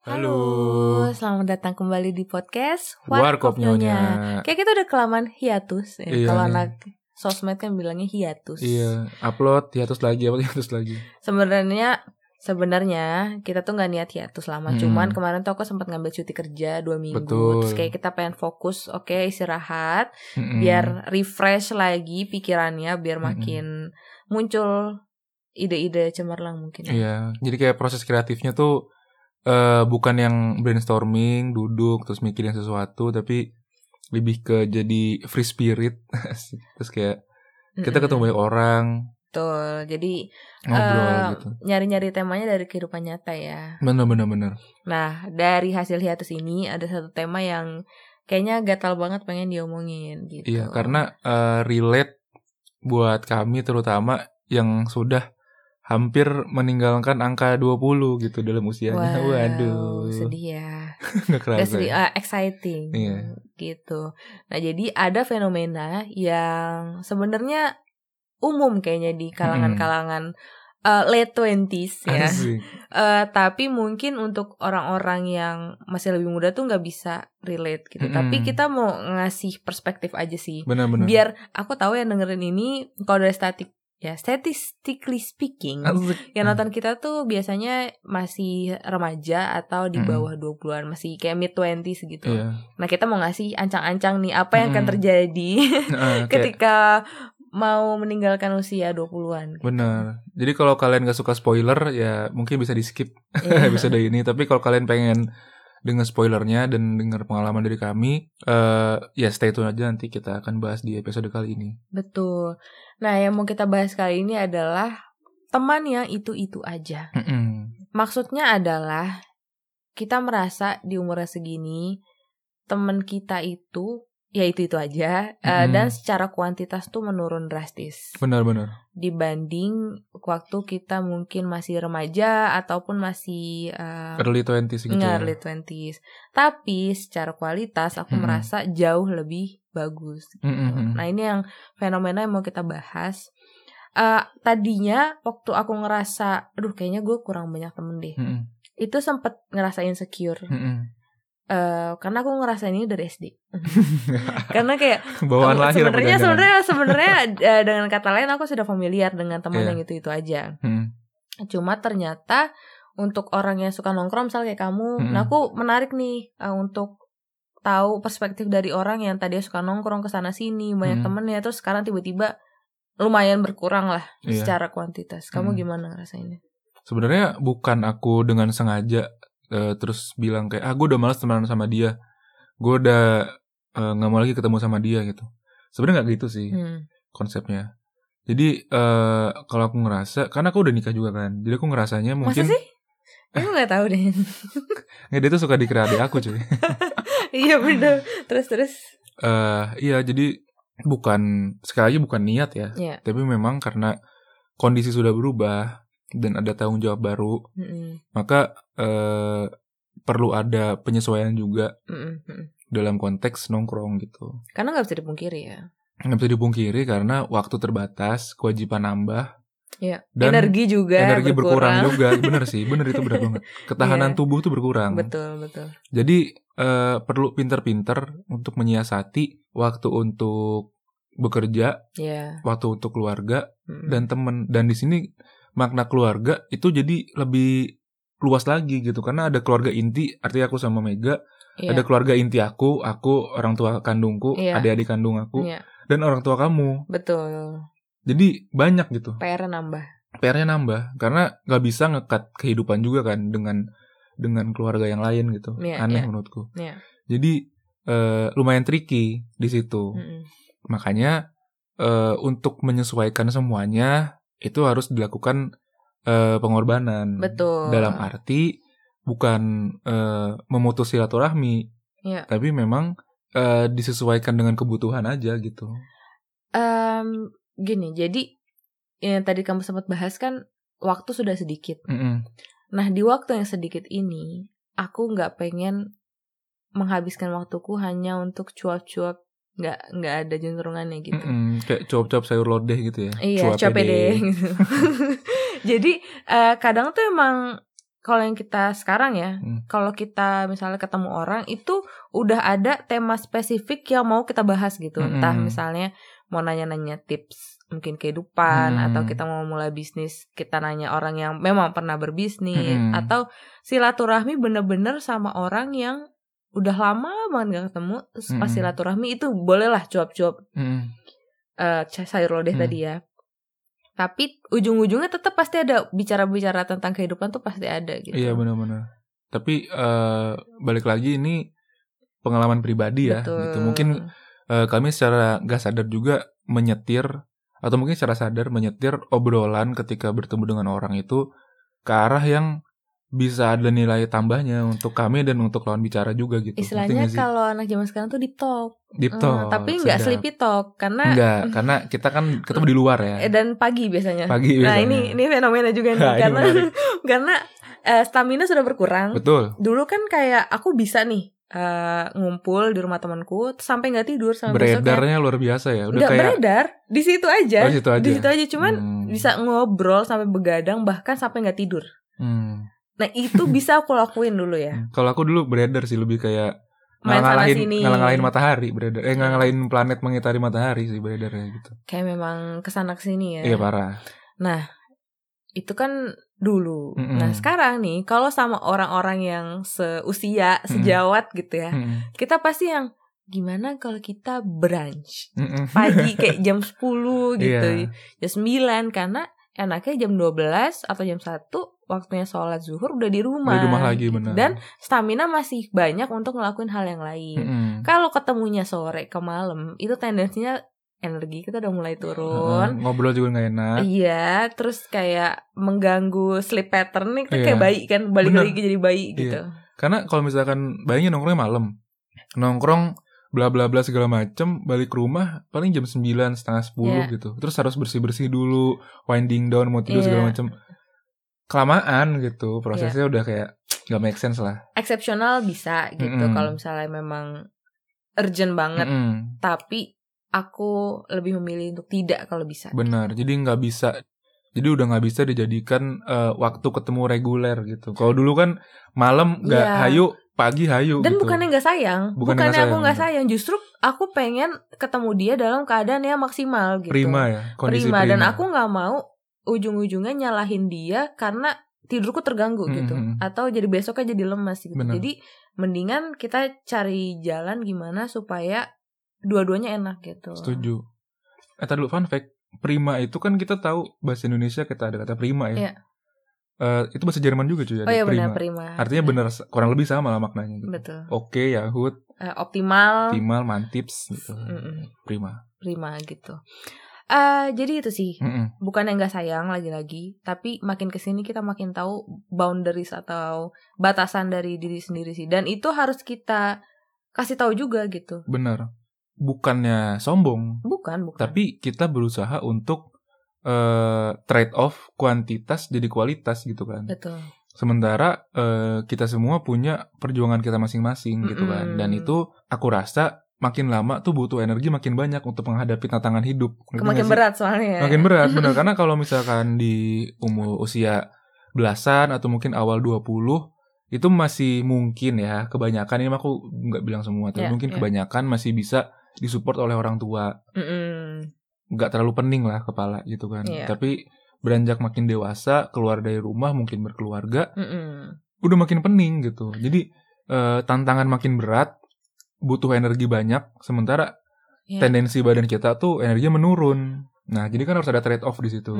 Halo. selamat datang kembali di podcast Warkop Nyonya. Kayak kita udah kelamaan hiatus. ya. Iya Kalau anak sosmed kan bilangnya hiatus. Iya, upload hiatus lagi, apa hiatus lagi. Sebenarnya sebenarnya kita tuh nggak niat hiatus lama. Hmm. Cuman kemarin tuh aku sempat ngambil cuti kerja dua minggu. Betul. Terus kayak kita pengen fokus, oke istirahat, Mm-mm. biar refresh lagi pikirannya, biar makin muncul ide-ide cemerlang mungkin. Iya, jadi kayak proses kreatifnya tuh eh bukan yang brainstorming, duduk terus mikirin sesuatu, tapi lebih ke jadi free spirit. terus kayak kita Mm-mm. ketemu banyak orang, Betul. Jadi ngobrol Eh, gitu. nyari-nyari temanya dari kehidupan nyata ya. Bener bener bener. Nah, dari hasil hiatus ini ada satu tema yang kayaknya gatal banget pengen diomongin gitu. Iya, karena eh, relate buat kami terutama yang sudah hampir meninggalkan angka 20 gitu dalam usianya. Wow, Waduh. sedih ya. Nggak kerasa. Gak sedih, ya. ah, exciting. Iya. Gitu. Nah, jadi ada fenomena yang sebenarnya umum kayaknya di kalangan-kalangan eh, late 20s ya. Asik. Eh, tapi mungkin untuk orang-orang yang masih lebih muda tuh nggak bisa relate gitu. Mm-mm. Tapi kita mau ngasih perspektif aja sih. Bener-bener. biar aku tahu yang dengerin ini kalau dari statik ya statistically speaking Asik. yang nonton kita tuh biasanya masih remaja atau di bawah 20-an masih kayak mid 20s gitu. Iya. Nah, kita mau ngasih ancang-ancang nih apa yang akan Mm-mm. terjadi kayak ketika mau meninggalkan usia 20-an. gitu. bener. Jadi kalau kalian gak suka spoiler ya mungkin bisa di skip Iya. episode ini. Tapi kalau kalian pengen dengar spoilernya dan dengar pengalaman dari kami, eh ya stay tune aja nanti kita akan bahas di episode kali ini. Betul. Nah, yang mau kita bahas kali ini adalah teman yang itu-itu aja. Mm-mm. Maksudnya adalah kita merasa di umurnya segini teman kita itu ya itu itu aja Mm-mm. dan secara kuantitas tuh menurun drastis Benar-benar. dibanding waktu kita mungkin masih remaja ataupun masih eh, Early 20s gitu ya. early 20s. Tapi secara kualitas aku Mm-mm. merasa jauh lebih bagus. gitu. Mm-mm. Nah ini yang fenomena yang mau kita bahas. Eh, tadinya waktu aku ngerasa, aduh kayaknya gue kurang banyak temen deh Mm-mm. itu sempet ngerasa insecure Mm-mm. Eh, karena aku ngerasain ini dari SD karena kayak Bawaan lahir sebenarnya sebenarnya sebenarnya eh, dengan kata lain aku sudah familiar dengan teman Iya. yang itu itu aja Mm. cuma ternyata untuk orang yang suka nongkrong misalnya kayak kamu Mm-mm. nah aku menarik nih eh, untuk tahu perspektif dari orang yang tadi suka nongkrong ke sana sini banyak Mm. temennya terus sekarang tiba-tiba lumayan berkurang lah Iya. secara kuantitas kamu Mm. gimana ngerasainnya Sebenarnya bukan aku dengan sengaja eh, terus bilang kayak ah gue udah malas temenan sama dia, gue udah eh, nggak mau lagi ketemu sama dia gitu. Sebenarnya nggak gitu sih Hmm. konsepnya. Jadi eh, kalau aku ngerasa, karena aku udah nikah juga kan, jadi aku ngerasanya masa mungkin sih aku nggak tahu deh nggak dia tuh suka dikira adik aku cuy. iya bener terus terus Eh iya jadi bukan sekali lagi bukan niat ya, Iya. tapi memang karena kondisi sudah berubah dan ada tanggung jawab baru, Mm-mm. maka eh, perlu ada penyesuaian juga Mm-mm, mm-mm. dalam konteks nongkrong gitu. Karena nggak bisa dipungkiri ya. Nggak bisa dipungkiri karena waktu terbatas, kewajiban nambah, Iya. Dan energi juga energi berkurang. berkurang. juga. Bener sih, bener itu bener banget. Ketahanan Iya. tubuh tuh berkurang. Betul betul. Jadi eh, perlu pinter-pinter untuk menyiasati waktu untuk bekerja, Ya. waktu untuk keluarga Mm-mm. dan temen. Dan di sini makna keluarga itu jadi lebih luas lagi gitu karena ada keluarga inti artinya aku sama Mega Iya. ada keluarga inti aku aku orang tua kandungku Iya. adik-adik kandung aku Iya. dan orang tua kamu Betul. jadi banyak gitu PR nambah. PR-nya nambah karena nggak bisa ngekat kehidupan juga kan dengan dengan keluarga yang lain gitu Iya, aneh iya. menurutku Iya. jadi eh, lumayan tricky di situ Mm-mm. makanya eh, untuk menyesuaikan semuanya itu harus dilakukan eh, pengorbanan Betul. dalam arti bukan eh, memutus silaturahmi Iya. tapi memang eh, disesuaikan dengan kebutuhan aja gitu Em, gini, jadi yang tadi kamu sempat bahas kan waktu sudah sedikit. Mm-mm. Nah di waktu yang sedikit ini, aku nggak pengen menghabiskan waktuku hanya untuk cuap-cuap nggak nggak ada juntrungannya gitu. Mm-mm. kayak cuap-cuap sayur lodeh gitu ya Iya, Cuap pede gitu. Jadi eh, kadang tuh emang kalau yang kita sekarang ya, Hmm. kalau kita misalnya ketemu orang itu udah ada tema spesifik yang mau kita bahas gitu. Entah Mm-mm. misalnya mau nanya-nanya tips mungkin kehidupan Hmm. atau kita mau mulai bisnis, kita nanya orang yang memang pernah berbisnis Mm-mm. atau silaturahmi bener-bener sama orang yang udah lama banget gak ketemu terus pas Mm-mm. silaturahmi itu bolehlah cuap-cuap eh sayur lodeh Hmm. tadi ya. Tapi ujung-ujungnya tetap pasti ada bicara-bicara tentang kehidupan tuh pasti ada gitu. Iya benar-benar. Tapi eh, balik lagi ini pengalaman pribadi ya. Betul. Gitu. Mungkin eh, kami secara gak sadar juga menyetir atau mungkin secara sadar menyetir obrolan ketika bertemu dengan orang itu ke arah yang bisa ada nilai tambahnya untuk kami dan untuk lawan bicara juga gitu. Istilahnya kalau anak zaman sekarang tuh deep talk. deep Eh, talk. tapi nggak sleepy talk karena Enggak, karena kita kan ketemu di luar ya. eh, dan pagi biasanya. Pagi Nah biasanya. ini ini fenomena juga nih Nah, ini karena karena eh, stamina sudah berkurang. Betul. Dulu kan kayak aku bisa nih eh, ngumpul di rumah temanku sampai nggak tidur sampai besoknya. Beredarnya luar biasa ya. Udah Nggak kayak beredar di situ aja. Oh, di situ aja. Di situ aja cuman Hmm. bisa ngobrol sampai begadang bahkan sampai nggak tidur. Hmm. Nah itu bisa aku lakuin dulu ya. Hmm. Kalau aku dulu beredar sih lebih kayak Main sana ngalahin sini. ngalahin matahari beredar. Eh ngalahin planet mengitari matahari sih beredarnya gitu. Kayak memang ke sana ke sini ya. Iya parah. Nah itu kan dulu. Mm-mm. Nah sekarang nih kalau sama orang-orang yang seusia, sejawat gitu ya, Mm-mm. kita pasti yang gimana kalau kita brunch Mm-mm. pagi kayak jam 10 gitu, Iya. jam 9 karena enaknya jam 12 atau jam 1 waktunya sholat zuhur udah di rumah. Di rumah lagi benar. Dan stamina masih banyak untuk ngelakuin hal yang lain. Mm-mm. Kalau ketemunya sore ke malam, itu tendensinya energi kita udah mulai turun. Heeh, ngobrol juga nggak enak. Iya, terus kayak mengganggu sleep pattern nih kita Iya. kayak bayi kan, balik Bener. lagi jadi bayi gitu. Karena kalau misalkan bayangin nongkrongnya malam, nongkrong bla bla bla segala macem, balik ke rumah paling jam 9, setengah 10 Iya. gitu. Terus harus bersih bersih dulu, winding down, mau tidur Iya. segala macem. Kelamaan gitu, prosesnya udah kayak nggak make sense lah. Eksepsional bisa gitu Mm-mm. kalau misalnya memang urgent banget, Mm-mm. tapi aku lebih memilih untuk tidak kalau bisa. Benar, jadi nggak bisa, jadi udah nggak bisa dijadikan eh, waktu ketemu reguler gitu. Kalau dulu kan malam nggak Iya. hayu, pagi hayu. Dan gitu. bukannya nggak sayang, Bukannya bukannya, nggak aku sayang, nggak sayang, justru aku pengen ketemu dia dalam keadaan yang maksimal gitu. prima ya, kondisi prima. prima. dan aku nggak mau ujung-ujungnya nyalahin dia karena tidurku terganggu gitu Mm-mm. atau jadi besoknya jadi lemas gitu Bener. jadi mendingan kita cari jalan gimana supaya dua-duanya enak gitu Setuju. Eh tadi dulu fun fact, prima itu kan kita tahu bahasa Indonesia kita ada kata prima ya. Iya. Eh, itu bahasa Jerman juga cuy, oh ada iya prima. benar prima Artinya bener kurang lebih sama lah maknanya gitu. betul Oke, Yahut, Eh, optimal optimal, mantips gitu. Prima. prima gitu Eh jadi itu sih Mm-mm. bukan yang nggak sayang lagi-lagi tapi makin ke sini kita makin tahu boundaries atau batasan dari diri sendiri sih dan itu harus kita kasih tahu juga gitu Bener. Bukannya sombong, bukan bukan tapi kita berusaha untuk eh trade off kuantitas jadi kualitas gitu kan. betul Sementara eh, kita semua punya perjuangan kita masing-masing gitu kan. Dan itu aku rasa makin lama tuh butuh energi makin banyak untuk menghadapi tantangan hidup. Ngerti makin berat soalnya ya. Makin berat bener karena kalau misalkan di umur usia belasan atau mungkin awal 20 itu masih mungkin ya kebanyakan ini aku nggak bilang semua tapi Ya, mungkin ya. kebanyakan masih bisa disupport oleh orang tua Mm-mm. Nggak terlalu pening lah kepala gitu kan Iya. tapi beranjak makin dewasa keluar dari rumah mungkin berkeluarga Mm-mm. udah makin pening gitu jadi eh, tantangan makin berat butuh energi banyak sementara Ya. tendensi badan kita tuh energinya menurun nah jadi kan harus ada trade off di situ.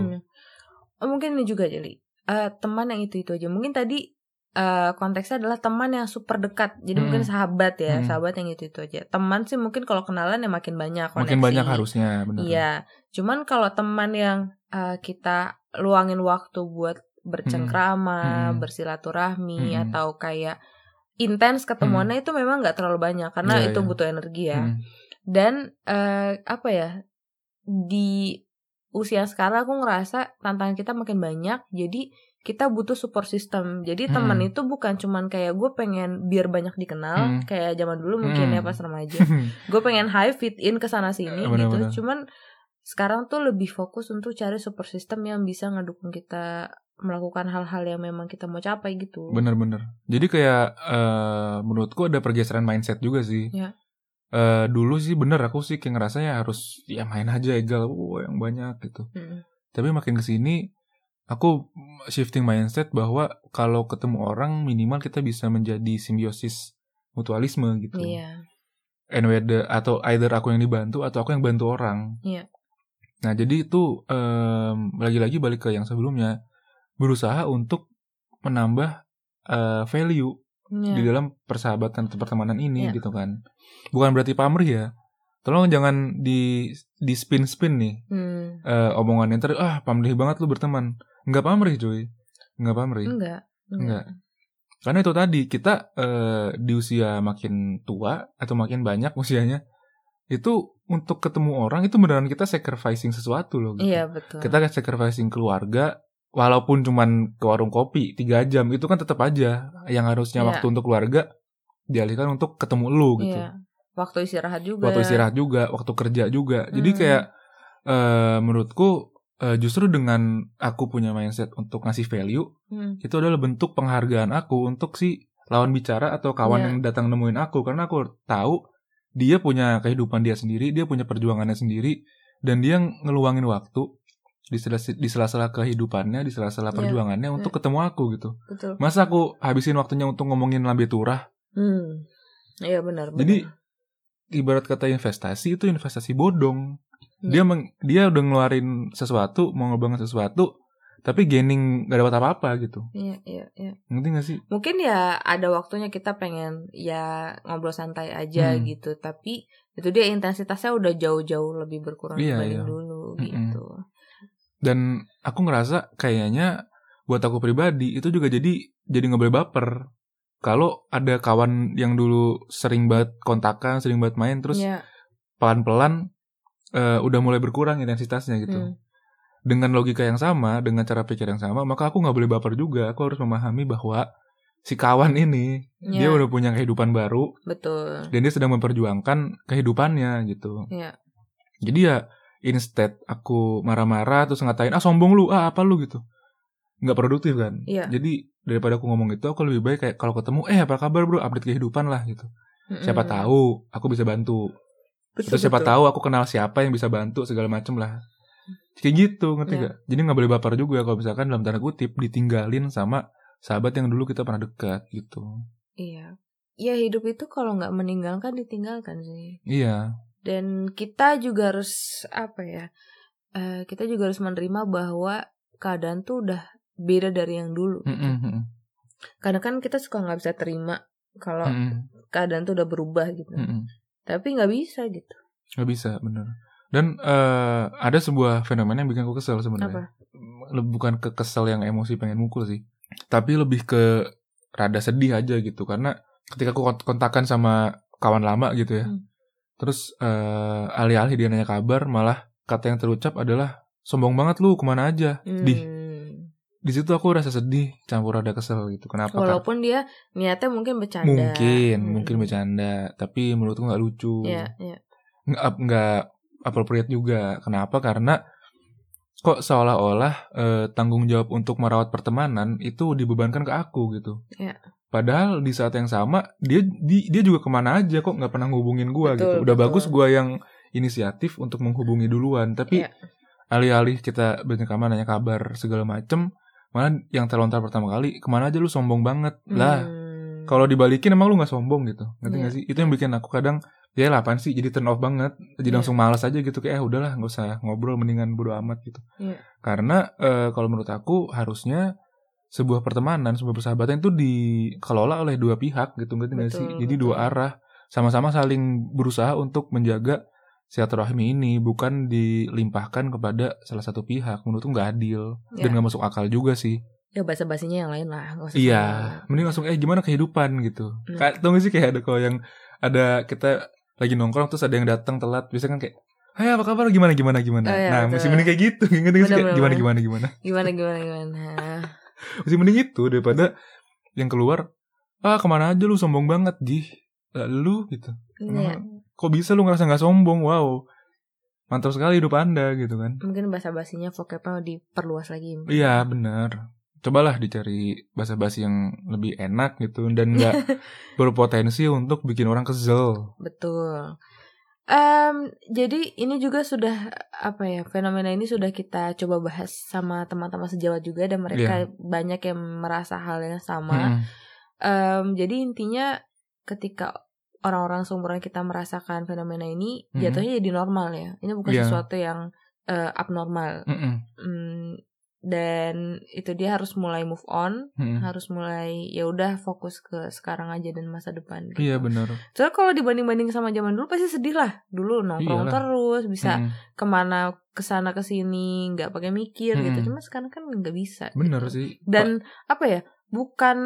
Oh, mungkin ini juga jadi Eh, teman yang itu itu aja. Mungkin tadi eh, konteksnya adalah teman yang super dekat. Jadi Hmm. mungkin sahabat ya, Hmm. sahabat yang itu itu aja. Teman sih mungkin kalau kenalan ya makin banyak. makin koneksi. banyak harusnya bener Iya. Cuman kalau teman yang eh, kita luangin waktu buat bercengkrama, Hmm. bersilaturahmi Hmm. atau kayak intens ketemuannya itu memang nggak terlalu banyak karena Iya, itu iya. butuh energi ya. Hmm. Dan eh, apa ya di usia sekarang aku ngerasa tantangan kita makin banyak. Jadi kita butuh support system. Jadi Hmm. teman itu bukan cuman kayak gue pengen biar banyak dikenal Hmm. kayak zaman dulu mungkin Hmm. ya pas remaja. gue pengen high fit in ke sana sini benar-benar. gitu. Cuman sekarang tuh lebih fokus untuk cari support system yang bisa ngedukung kita melakukan hal-hal yang memang kita mau capai gitu. Bener-bener. Jadi kayak eh menurutku ada pergeseran mindset juga sih. Ya. Eh dulu sih bener aku sih kayak ngerasanya harus ya main aja egal, wow, yang banyak gitu. Mm. Tapi makin ke sini aku shifting mindset bahwa kalau ketemu orang minimal kita bisa menjadi simbiosis mutualisme gitu. Iya. And whether atau either aku yang dibantu atau aku yang bantu orang. Iya. Nah jadi itu em, lagi-lagi balik ke yang sebelumnya berusaha untuk menambah eh, value Iya. di dalam persahabatan atau pertemanan ini Iya. gitu kan. Bukan berarti pamrih ya. Tolong jangan di di spin spin nih Hmm. eh, omongannya ntar ah pamrih banget lu berteman. Nggak pamrih cuy. Nggak pamrih. Enggak. Enggak. Karena itu tadi kita eh, di usia makin tua atau makin banyak usianya itu untuk ketemu orang itu beneran kita sacrificing sesuatu loh gitu. Iya betul. Kita kan sacrificing keluarga walaupun cuman ke warung kopi tiga jam itu kan tetap aja yang harusnya Iya. waktu untuk keluarga dialihkan untuk ketemu lu gitu. Iya. Waktu istirahat juga. Waktu istirahat juga, waktu kerja juga. Jadi Hmm. kayak eh menurutku eh, justru dengan aku punya mindset untuk ngasih value Hmm. itu adalah bentuk penghargaan aku untuk si lawan bicara atau kawan Iya. yang datang nemuin aku karena aku tahu dia punya kehidupan dia sendiri, dia punya perjuangannya sendiri dan dia ngeluangin waktu di sela- di sela-sela kehidupannya, di sela-sela Iya. perjuangannya untuk ketemu aku gitu. Betul. Masa aku habisin waktunya untuk ngomongin lambe turah? Hmm. Iya benar. Jadi benar. ibarat kata investasi itu investasi bodong. Hmm. Dia meng- dia udah ngeluarin sesuatu, mau ngebangun sesuatu, tapi gaining gak dapat apa-apa gitu. Iya iya iya. Ngerti gak sih? Mungkin ya ada waktunya kita pengen ya ngobrol santai aja Hmm. gitu, tapi itu dia intensitasnya udah jauh-jauh lebih berkurang Iya, dibanding iya. dulu gitu. Dan aku ngerasa kayaknya buat aku pribadi itu juga jadi jadi nggak boleh baper. Kalau ada kawan yang dulu sering banget kontakan, sering banget main, terus Iya. pelan-pelan eh, udah mulai berkurang intensitasnya gitu. Hmm. Dengan logika yang sama, dengan cara pikir yang sama, maka aku nggak boleh baper juga. Aku harus memahami bahwa si kawan ini dia Iya. udah punya kehidupan baru Betul. dan dia sedang memperjuangkan kehidupannya gitu. Iya. Jadi ya instead aku marah-marah terus ngatain ah sombong lu ah apa lu gitu nggak produktif kan Iya. jadi daripada aku ngomong itu aku lebih baik kayak kalau ketemu eh apa kabar bro update kehidupan lah gitu siapa Mm-mm. tahu aku bisa bantu Betul, terus siapa betul. tahu aku kenal siapa yang bisa bantu segala macem lah kayak gitu ngerti Iya. gak jadi nggak boleh baper juga kalau misalkan dalam tanda kutip ditinggalin sama sahabat yang dulu kita pernah dekat gitu Iya. Ya hidup itu kalau nggak meninggalkan ditinggalkan sih. iya Dan kita juga harus apa ya? eh, kita juga harus menerima bahwa keadaan tuh udah beda dari yang dulu. Mm-mm, mm-mm, Karena kan kita suka nggak bisa terima kalau mm-mm, keadaan tuh udah berubah gitu. mm-mm. Tapi nggak bisa gitu. Gak bisa, bener. Dan eh, ada sebuah fenomena yang bikin aku kesel sebenarnya. Bukan ke kesel yang emosi pengen mukul sih. Tapi lebih ke rada sedih aja gitu. Karena ketika aku kont- kontakan sama kawan lama gitu ya. Hmm. Terus eh, alih-alih dia nanya kabar, malah kata yang terucap adalah sombong banget lu ke mana aja. Hmm. di situ aku rasa sedih, campur rada kesel gitu. Kenapa? Walaupun dia niatnya mungkin bercanda. Mungkin, Hmm. mungkin bercanda. Tapi menurutku nggak lucu. Iya, iya. nggak nggak appropriate juga. Kenapa? Karena kok seolah-olah eh, tanggung jawab untuk merawat pertemanan itu dibebankan ke aku gitu. Iya. Padahal di saat yang sama dia di- dia juga ke mana aja kok nggak pernah ngehubungin gua Betul, gitu. Udah betul. bagus gua yang inisiatif untuk menghubungi duluan. Tapi Iya. alih-alih kita banyak kamar nanya kabar segala macem, malah yang terlontar pertama kali ke mana aja lu sombong banget lah. Hmm. Kalau dibalikin emang lu nggak sombong gitu, ngerti Iya. nggak sih? Itu yang bikin aku kadang ya lah apaan sih jadi turn off banget, jadi Iya. langsung malas aja gitu kayak eh udahlah nggak usah ngobrol mendingan bodo amat gitu. Iya. Karena eh, kalau menurut aku harusnya sebuah pertemanan, sebuah persahabatan itu dikelola oleh dua pihak gitu ngerti nggak sih? Jadi betul. dua arah sama-sama saling berusaha untuk menjaga silaturahmi ini bukan dilimpahkan kepada salah satu pihak. Menurutku nggak adil dan Iya. nggak masuk akal juga sih. Ya bahasa-basinya yang lain lah. Iya, mending langsung eh gimana kehidupan gitu. Hmm. Kayak tau gak sih kayak ada kalau yang ada kita lagi nongkrong terus ada yang datang telat, biasanya kan kayak, "Hai, apa kabar? Gimana gimana gimana?" Oh, iya, nah, betul. mesti mending kayak gitu. Kayak Bener, gimana bener. gimana gimana. Gimana gimana gimana. Mesti mending itu daripada yang keluar, "Ah, ke mana aja lu sombong banget, Ji." Lu gitu. Iya. Kok bisa lu ngerasa nggak sombong? Wow. Mantap sekali hidup Anda gitu kan. Mungkin bahasa-basinya vocabnya diperluas lagi. Iya, benar. cobalah dicari basa-basi yang lebih enak gitu dan nggak berpotensi untuk bikin orang kesel. Betul. Em, jadi ini juga sudah apa ya fenomena ini sudah kita coba bahas sama teman-teman sejawat juga dan mereka banyak yang merasa hal yang sama. Mm-mm. Em, jadi intinya ketika orang-orang seumuran kita merasakan fenomena ini Mhm. jatuhnya jadi normal ya. Ini bukan Iya. sesuatu yang eh, abnormal. Mm-mm. Hmm, dan itu dia harus mulai move on, Mm-mm. harus mulai ya udah fokus ke sekarang aja dan masa depan. Gitu. Iya benar. Soalnya kalau dibanding-banding sama zaman dulu pasti sedih lah. Dulu nongkrong Iyalah. terus, bisa Mm-mm. ke mana ke sana ke sini, nggak pakai mikir gitu. Mm-mm. Cuma sekarang kan nggak bisa. Bener gitu. sih. Dan apa ya? Bukan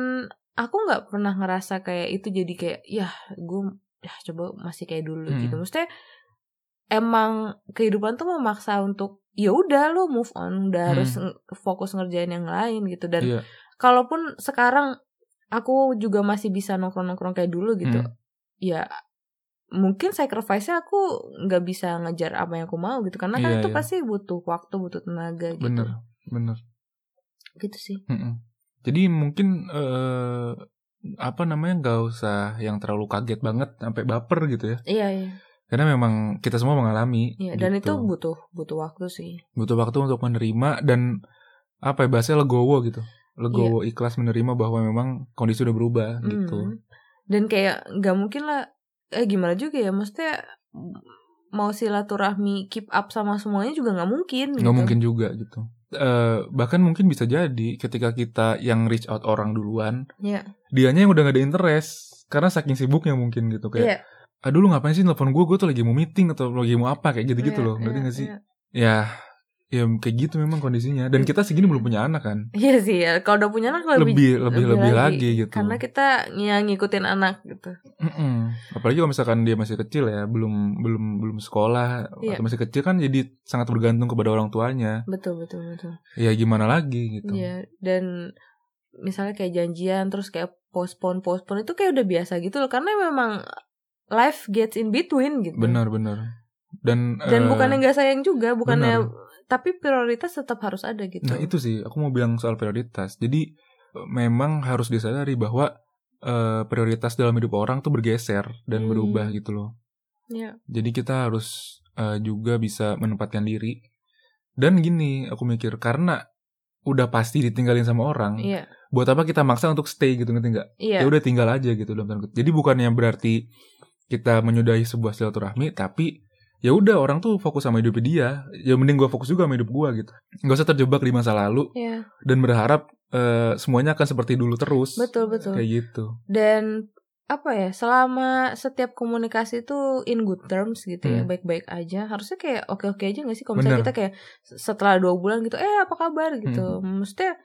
aku nggak pernah ngerasa kayak itu jadi kayak ya gue ya coba masih kayak dulu Mm. gitu. Maksudnya emang kehidupan tuh memaksa untuk ya udah lo move on, udah Hmm. harus fokus ngerjain yang lain gitu. Dan Iya. kalaupun sekarang aku juga masih bisa nongkrong-nongkrong kayak dulu gitu Hmm. ya mungkin sacrifice-nya aku nggak bisa ngejar apa yang aku mau gitu karena kan Iya, itu iya. pasti butuh waktu butuh tenaga gitu Bener. Bener. gitu sih Mm-mm. Jadi mungkin eh apa namanya nggak usah yang terlalu kaget banget sampai baper gitu ya. iya iya Karena memang kita semua mengalami. iya dan itu gitu. butuh butuh waktu sih butuh waktu untuk menerima dan apa ya bahasanya legowo gitu. Legowo ikhlas menerima bahwa memang kondisi udah berubah gitu. Hmm. dan kayak nggak mungkin lah eh gimana juga ya maksudnya mau silaturahmi keep up sama semuanya juga nggak mungkin nggak gitu. mungkin juga gitu. Eh bahkan mungkin bisa jadi ketika kita yang reach out orang duluan, Iya. dianya yang udah gak ada interest karena saking sibuknya mungkin gitu kayak Iya. ah dulu ngapain sih nelfon gue gue tuh lagi mau meeting atau lagi mau apa kayak gitu-gitu Iya, loh ngerti iya, gak sih iya. ya ya kayak gitu memang kondisinya. Dan kita segini belum punya anak kan? Iya sih ya. Kalau udah punya anak lebih lebih lebih lebih lagi. gitu. Karena kita yang ngikutin anak gitu. Mm-mm. apalagi kalau misalkan dia masih kecil ya belum belum belum sekolah Iya. atau masih kecil kan jadi sangat bergantung kepada orang tuanya. Betul betul betul. Ya gimana lagi gitu. Iya dan misalnya kayak janjian terus kayak postpone postpone itu kayak udah biasa gitu loh. Karena memang life gets in between gitu. Benar benar. Dan dan eh, bukannya nggak sayang juga bukannya benar. Tapi prioritas tetap harus ada gitu Nah itu sih aku mau bilang soal prioritas. Jadi eh, memang harus disadari bahwa eh, prioritas dalam hidup orang tuh bergeser dan Hmm. berubah gitu loh. Iya. Jadi kita harus eh, juga bisa menempatkan diri. Dan gini aku mikir karena udah pasti ditinggalin sama orang, iya buat apa kita maksa untuk stay gitu ngerti nggak? iya Ya udah tinggal aja gitu dalam tanda kutip. Jadi bukannya berarti kita menyudahi sebuah silaturahmi, tapi ya udah orang tuh fokus sama hidupnya dia. Ya mending gua fokus juga sama hidup gua gitu. Gak usah terjebak di masa lalu iya dan berharap eh, semuanya akan seperti dulu terus. betul betul Kayak gitu. dan apa ya selama setiap komunikasi itu in good terms gitu ya Hmm. baik-baik aja harusnya kayak oke-oke aja gak sih kalau misalnya Bener. kita kayak setelah dua bulan gitu eh apa kabar gitu maksudnya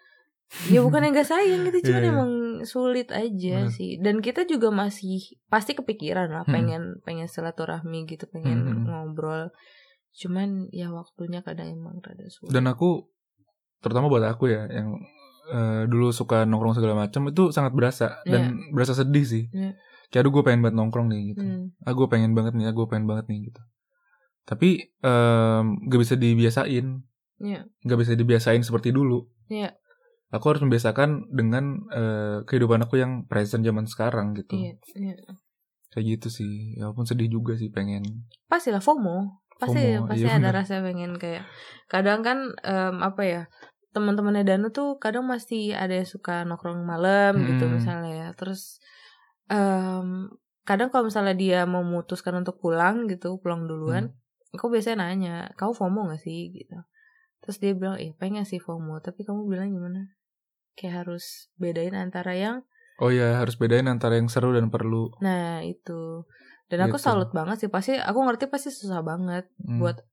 ya bukan yang gak sayang gitu cuman Iya, iya. emang sulit aja Bener. sih dan kita juga masih pasti kepikiran lah Hmm. pengen pengen silaturahmi gitu pengen Hmm. ngobrol cuman ya waktunya kadang emang rada sulit Dan aku terutama buat aku ya yang eh, dulu suka nongkrong segala macam itu sangat berasa dan berasa sedih sih. Iya. Kayak aduh gue pengen banget nongkrong nih gitu. Hmm. Ah gue pengen banget nih, ah gue pengen banget nih gitu. Tapi em, gak bisa dibiasain, Iya. gak bisa dibiasain seperti dulu. Iya. Aku harus membiasakan dengan eh, kehidupan aku yang present zaman sekarang gitu. Iya, iya. Kayak gitu sih. Ya walaupun sedih juga sih pengen. pasti lah FOMO pasti FOMO, pasti iya ada bener. rasa pengen kayak kadang kan em, apa ya teman-temannya Danu tuh kadang masih ada yang suka nongkrong malam gitu Hmm. misalnya ya terus em, kadang kalau misalnya dia memutuskan untuk pulang gitu pulang duluan Hmm. aku biasanya nanya kamu FOMO gak sih gitu terus dia bilang eh pengen sih FOMO tapi kamu bilang gimana kayak harus bedain antara yang Oh ya harus bedain antara yang seru dan perlu. nah itu dan aku Gitu. salut banget sih pasti aku ngerti pasti susah banget Hmm. buat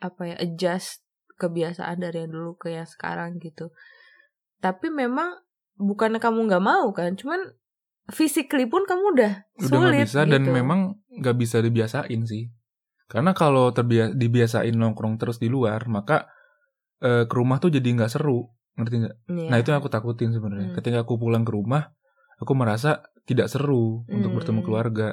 apa ya adjust kebiasaan dari yang dulu ke yang sekarang gitu tapi memang bukannya kamu nggak mau kan cuman physically pun kamu udah udah sulit nggak bisa dan gitu. memang nggak bisa dibiasain sih karena kalau terbiasa dibiasain nongkrong terus di luar maka eh, ke rumah tuh jadi nggak seru ngerti nggak Iya. nah itu yang aku takutin sebenarnya Hmm. ketika aku pulang ke rumah aku merasa tidak seru untuk Hmm. bertemu keluarga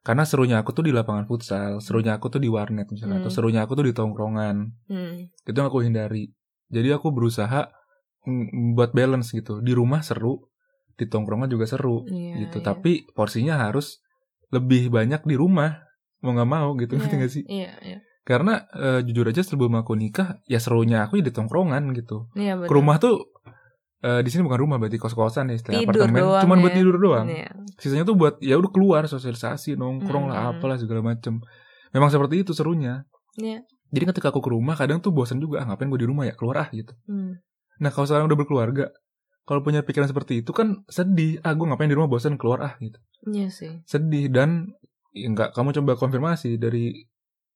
karena serunya aku tuh di lapangan futsal serunya aku tuh di warnet misalnya atau Hmm. serunya aku tuh di tongkrongan Hmm. itu yang aku hindari jadi aku berusaha mm, buat balance gitu. Di rumah seru, di tongkrongan juga seru Iya, gitu. iya. Tapi porsinya harus lebih banyak di rumah. Mau nggak mau gitu, Iya, ngerti nggak sih? Iya, iya. Karena eh, jujur aja sebelum aku nikah, ya serunya aku ya di tongkrongan gitu. Iya, Ke betul. rumah tuh eh, di sini bukan rumah berarti kos-kosan ya, istilah Tidur apartemen. doang Cuman ya. buat tidur doang. Iya. Sisanya tuh buat ya udah keluar sosialisasi, nongkrong lah, Mm-mm. apalah segala macem. Memang seperti itu serunya. Iya. Jadi ketika aku ke rumah kadang tuh bosan juga, ah, ngapain gue di rumah ya, keluar ah gitu. Hmm. Nah kalau sekarang udah berkeluarga, kalau punya pikiran seperti itu kan sedih. Ah gue ngapain di rumah bosan keluar ah gitu. Iya sih. Sedih dan ya enggak kamu coba konfirmasi dari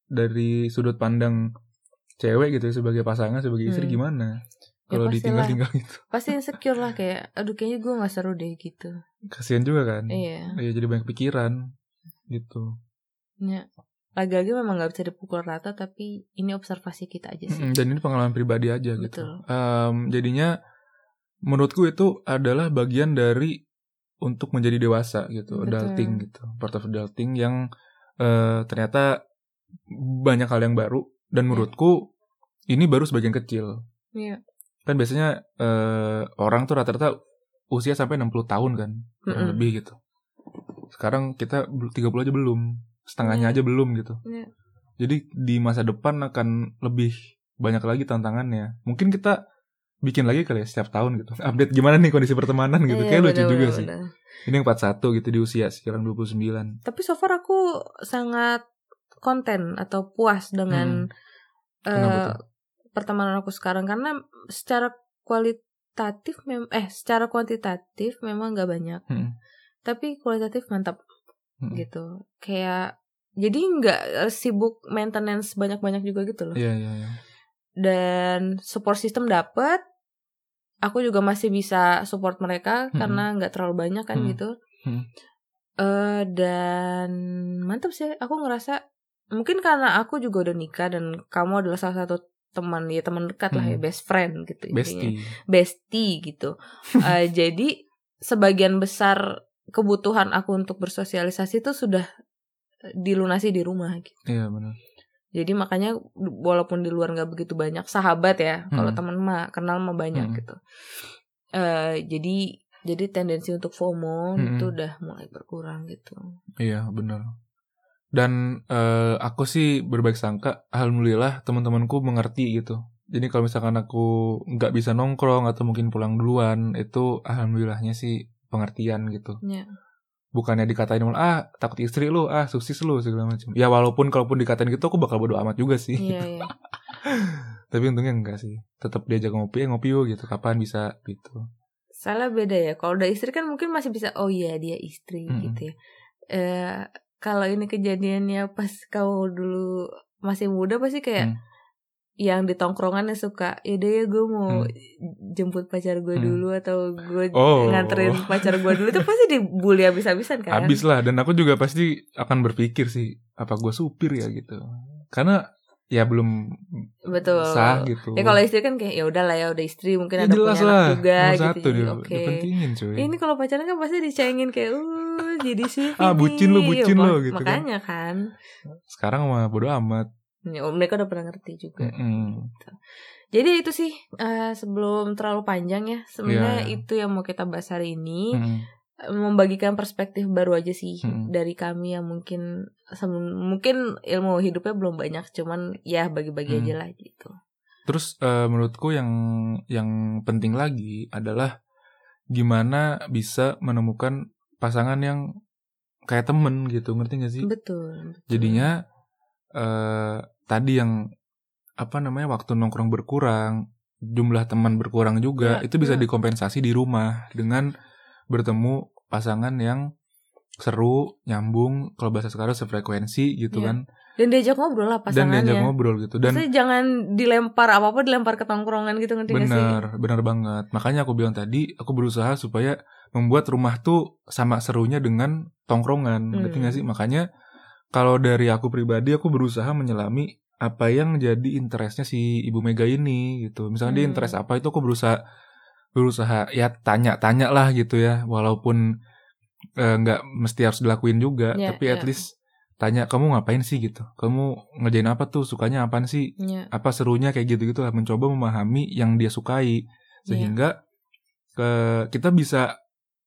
dari sudut pandang cewek gitu ya, sebagai pasangan sebagai istri Hmm. gimana Ya kalau pastilah. ditinggal-tinggal gitu. Pasti insecure lah kayak aduh kayaknya gue gak seru deh gitu. Kasihan juga kan. Iya. Iya jadi banyak pikiran gitu. Iya. Lagi-lagi memang gak bisa dipukul rata tapi ini observasi kita aja sih. Dan ini pengalaman pribadi aja gitu. Betul. Em, jadinya menurutku itu adalah bagian dari untuk menjadi dewasa gitu, Betul. adulting gitu, part of adulting yang eh, ternyata banyak hal yang baru dan Iya. menurutku ini baru sebagian kecil. Iya. Kan biasanya eh, orang tuh rata-rata usia sampai 60 tahun kan, kurang Mm-mm. lebih gitu. Sekarang kita bel- 30 aja belum, setengahnya Iya. aja belum gitu. Iya. Jadi di masa depan akan lebih banyak lagi tantangannya. Mungkin kita bikin lagi kali ya setiap tahun gitu. Update gimana nih kondisi pertemanan gitu. Iya, Kayak lucu bener, juga bener, sih. bener. Ini yang 41 gitu di usia sekarang 29. Tapi so far aku sangat konten atau puas dengan Hmm. Tuh? pertemanan aku sekarang karena secara kualitatif mem eh secara kuantitatif memang nggak banyak. Hmm. Tapi kualitatif mantap Hmm. gitu. Kayak jadi nggak eh, sibuk maintenance banyak-banyak juga gitu loh. Iya, iya, iya. Dan support system dapet. Aku juga masih bisa support mereka Mm-mm. karena nggak terlalu banyak kan Mm. gitu. Mm. eh dan mantap sih. Aku ngerasa mungkin karena aku juga udah nikah dan kamu adalah salah satu teman ya teman dekat lah ya Mm. best friend gitu intinya. Bestie. bestie gitu. Eh, jadi sebagian besar kebutuhan aku untuk bersosialisasi itu sudah dilunasi di rumah gitu. Iya, benar. Jadi makanya walaupun di luar nggak begitu banyak sahabat ya, kalau Hmm. teman mah kenal mah banyak Hmm. gitu. Eh jadi jadi tendensi untuk FOMO Hmm. itu udah mulai berkurang gitu. Iya, benar. Dan eh, aku sih berbaik sangka, alhamdulillah teman-temanku mengerti gitu. Jadi kalau misalkan aku nggak bisa nongkrong atau mungkin pulang duluan, itu alhamdulillahnya sih pengertian gitu. Ya. Bukannya dikatain malah, ah takut istri lu, ah sukses lu segala macam. Ya walaupun kalaupun dikatain gitu aku bakal bodo amat juga sih. Iya iya. Tapi untungnya enggak sih. Tetap diajak ngopi, eh, ngopi yuk gitu. Kapan bisa gitu. Salah beda ya. Kalau udah istri kan mungkin masih bisa oh iya dia istri Mm-mm. gitu ya. Eh kalau ini kejadiannya pas kamu dulu masih muda pasti kayak Hmm. yang di tongkrongan yang suka yaudah ya gue mau Hmm. jemput pacar gue Hmm. dulu atau gue Oh. nganterin pacar gue dulu itu pasti dibully habis-habisan kan Habis lah dan aku juga pasti akan berpikir sih apa gue supir ya gitu. Karena ya belum betul sah gitu. ya kalau istri kan kayak ya udah lah ya udah istri mungkin Ya ada punya lah. anak juga Nomor gitu satu oke cuy. ini kalau pacaran kan pasti dicengin kayak uh jadi sih Ah, bucin lu, bucin lu, gitu kan. makanya kan, Sekarang mah bodo amat. Ya, mereka udah pernah ngerti juga Mm-mm. Jadi itu sih eh, sebelum terlalu panjang ya sebenarnya iya. itu yang mau kita bahas hari ini Mm-mm. Eh, membagikan perspektif baru aja sih Mm-mm. dari kami yang mungkin mungkin ilmu hidupnya belum banyak cuman ya bagi-bagi Mm. aja lah gitu. Terus eh, menurutku yang yang penting lagi adalah gimana bisa menemukan pasangan yang kayak temen gitu, ngerti gak sih? Betul. betul. Jadinya eh tadi yang apa namanya waktu nongkrong berkurang, jumlah teman berkurang juga, Ya, itu bisa ya. dikompensasi di rumah dengan bertemu pasangan yang seru, nyambung, kalau bahasa sekarang sefrekuensi gitu Ya, kan. dan diajak ngobrol lah Dan pasangannya. diajak ngobrol gitu. Dan Maksudnya jangan dilempar apa-apa dilempar ke tongkrongan gitu ngerti gak sih? benar banget. Makanya aku bilang tadi, aku berusaha supaya membuat rumah tuh sama serunya dengan tongkrongan, ngerti Hmm. gak sih? Makanya kalau dari aku pribadi, aku berusaha menyelami apa yang jadi interestnya si Ibu Mega ini gitu. Misalnya dia Hmm. interest apa itu aku berusaha berusaha ya tanya-tanya lah gitu ya, walaupun eh, nggak mesti harus dilakuin juga, Ya, tapi at ya. least tanya kamu ngapain sih gitu, kamu ngerjain apa tuh, sukanya apaan sih, Ya. apa serunya kayak gitu-gitu lah mencoba memahami yang dia sukai sehingga ke kita bisa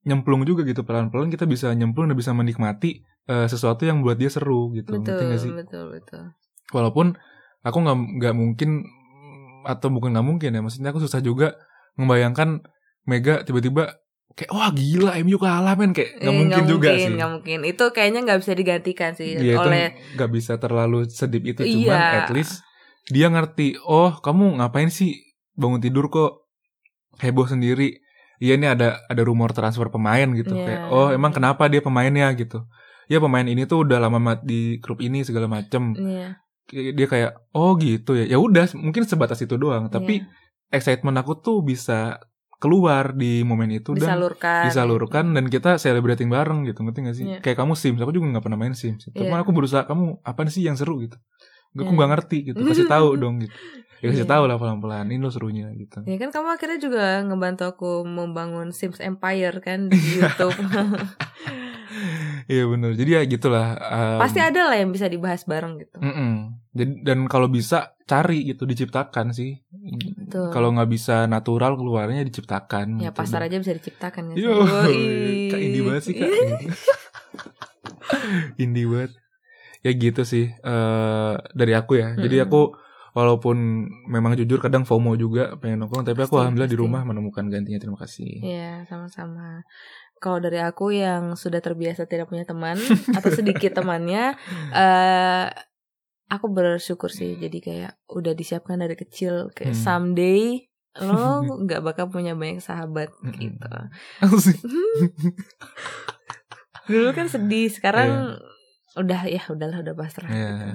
nyemplung juga gitu pelan-pelan kita bisa nyemplung dan bisa menikmati uh, sesuatu yang buat dia seru gitu betul nggak sih? betul betul. Walaupun aku nggak nggak mungkin atau bukan nggak mungkin ya maksudnya aku susah juga membayangkan Mega tiba-tiba kayak wah gila MU kalah men. Kayak nggak Eh, mungkin juga mungkin, sih. nggak mungkin. Itu kayaknya nggak bisa digantikan sih dia itu oleh nggak bisa terlalu sedip itu cuman Iya. at least dia ngerti oh kamu ngapain sih bangun tidur kok heboh sendiri iya ini ada ada rumor transfer pemain gitu Iya. kayak oh emang kenapa dia pemainnya? gitu. Ya pemain ini tuh udah lama di grup ini segala macem. Iya, Kayak dia kayak oh gitu ya. Ya udah mungkin sebatas itu doang tapi iya. excitement aku tuh bisa keluar di momen itu dan disalurkan. disalurkan dan kita celebrating bareng gitu ngerti gak sih? Iya. kayak kamu Sims aku juga nggak pernah main Sims tapi Iya. aku berusaha kamu apa sih yang seru? gitu. Aku Iya. nggak ngerti gitu. Kasih tahu dong gitu ya kasih Iya. tahu lah pelan pelan ini lo serunya gitu Ya kan kamu akhirnya juga ngebantu aku membangun Sims Empire kan di YouTube. iya bener jadi ya gitulah um, Pasti ada lah yang bisa dibahas bareng gitu. mm-mm. jadi dan kalau bisa cari gitu diciptakan sih kalau nggak bisa natural keluarnya diciptakan ya gitu. pasar aja bisa diciptakan kan. Yo, kak indie banget sih kak. indie banget. Ya gitu sih eh dari aku ya. Jadi Mm-mm. aku walaupun memang jujur kadang FOMO juga pengen nongkrong, tapi aku Pasti, alhamdulillah di pasti. rumah menemukan gantinya. Terima kasih. Iya, sama-sama. Kalau dari aku yang sudah terbiasa tidak punya teman atau sedikit temannya, eh aku bersyukur sih. Jadi kayak udah disiapkan dari kecil kayak Hmm. someday lo nggak bakal punya banyak sahabat Mm-mm. gitu. Asik. Dulu kan sedih, sekarang udah ya udahlah udah pasrah Iya. gitu.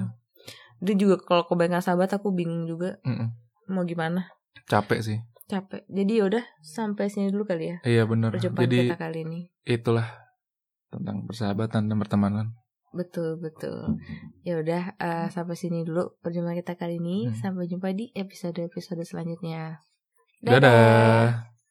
Dia juga kalau kebanyakan sahabat aku bingung juga Mm-mm. mau gimana. Capek sih. Capek. Jadi yaudah sampai sini dulu kali ya. Iya benar. Perjumpaan Jadi kita kali ini. itulah tentang persahabatan dan pertemanan. Betul betul. Ya udah eh, sampai sini dulu perjumpaan kita kali ini. Hmm. Sampai jumpa di episode episode selanjutnya. Dadah.